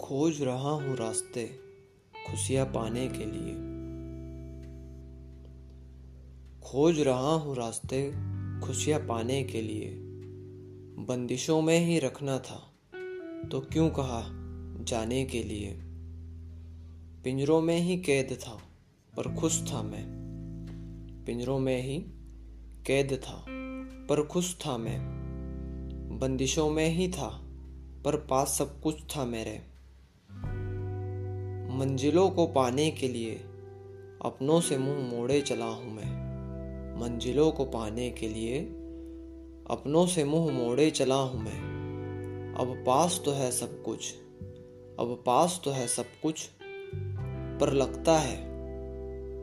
खोज रहा हूँ रास्ते खुशियाँ पाने के लिए। खोज रहा हूँ रास्ते खुशियाँ पाने के लिए। बंदिशों में ही रखना था तो क्यों कहा जाने के लिए। पिंजरों में ही कैद था, पर खुश था मैं। पिंजरों में ही कैद था, पर खुश था मैं। बंदिशों में ही था, पर पास सब कुछ था मेरे। मंजिलों को पाने के लिए अपनों से मुँह मोड़े चला हूँ मैं। मंजिलों को पाने के लिए अपनों से मुँह मोड़े चला हूँ मैं। अब पास तो है सब कुछ, अब पास तो है सब कुछ, पर लगता है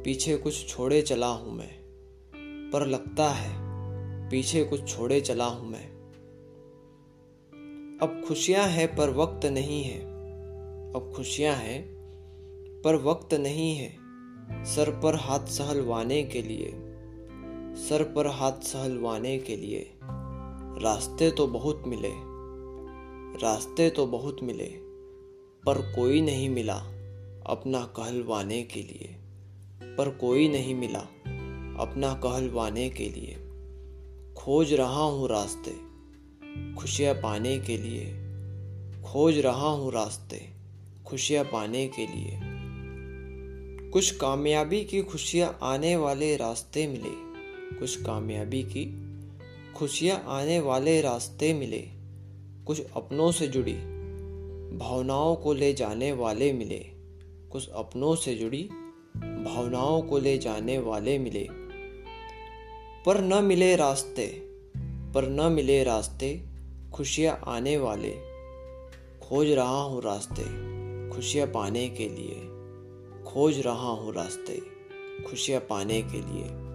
पीछे कुछ छोड़े चला हूँ मैं। पर लगता है पीछे कुछ छोड़े चला हूँ मैं। अब खुशियाँ हैं पर वक्त नहीं है, अब खुशियाँ हैं पर वक्त नहीं है। सर पर हाथ सहलवाने के लिए। सर पर हाथ सहलवाने के लिए। रास्ते तो बहुत मिले। रास्ते तो बहुत मिले, पर कोई नहीं मिला अपना कहलवाने के लिए। पर कोई नहीं मिला अपना कहलवाने के लिए। खोज रहा हूँ रास्ते खुशियाँ पाने के लिए। खोज रहा हूँ रास्ते खुशियाँ पाने के लिए। कुछ कामयाबी की खुशियाँ आने वाले रास्ते मिले। कुछ कामयाबी की खुशियाँ आने वाले रास्ते मिले। कुछ अपनों से जुड़ी भावनाओं को ले जाने वाले मिले। कुछ अपनों से जुड़ी भावनाओं को ले जाने वाले मिले। पर न मिले रास्ते, पर न मिले रास्ते, खुशियाँ आने वाले। खोज रहा हूँ रास्ते, खुशियाँ पाने के लिए। खोज रहा हूँ रास्ते खुशियाँ पाने के लिए।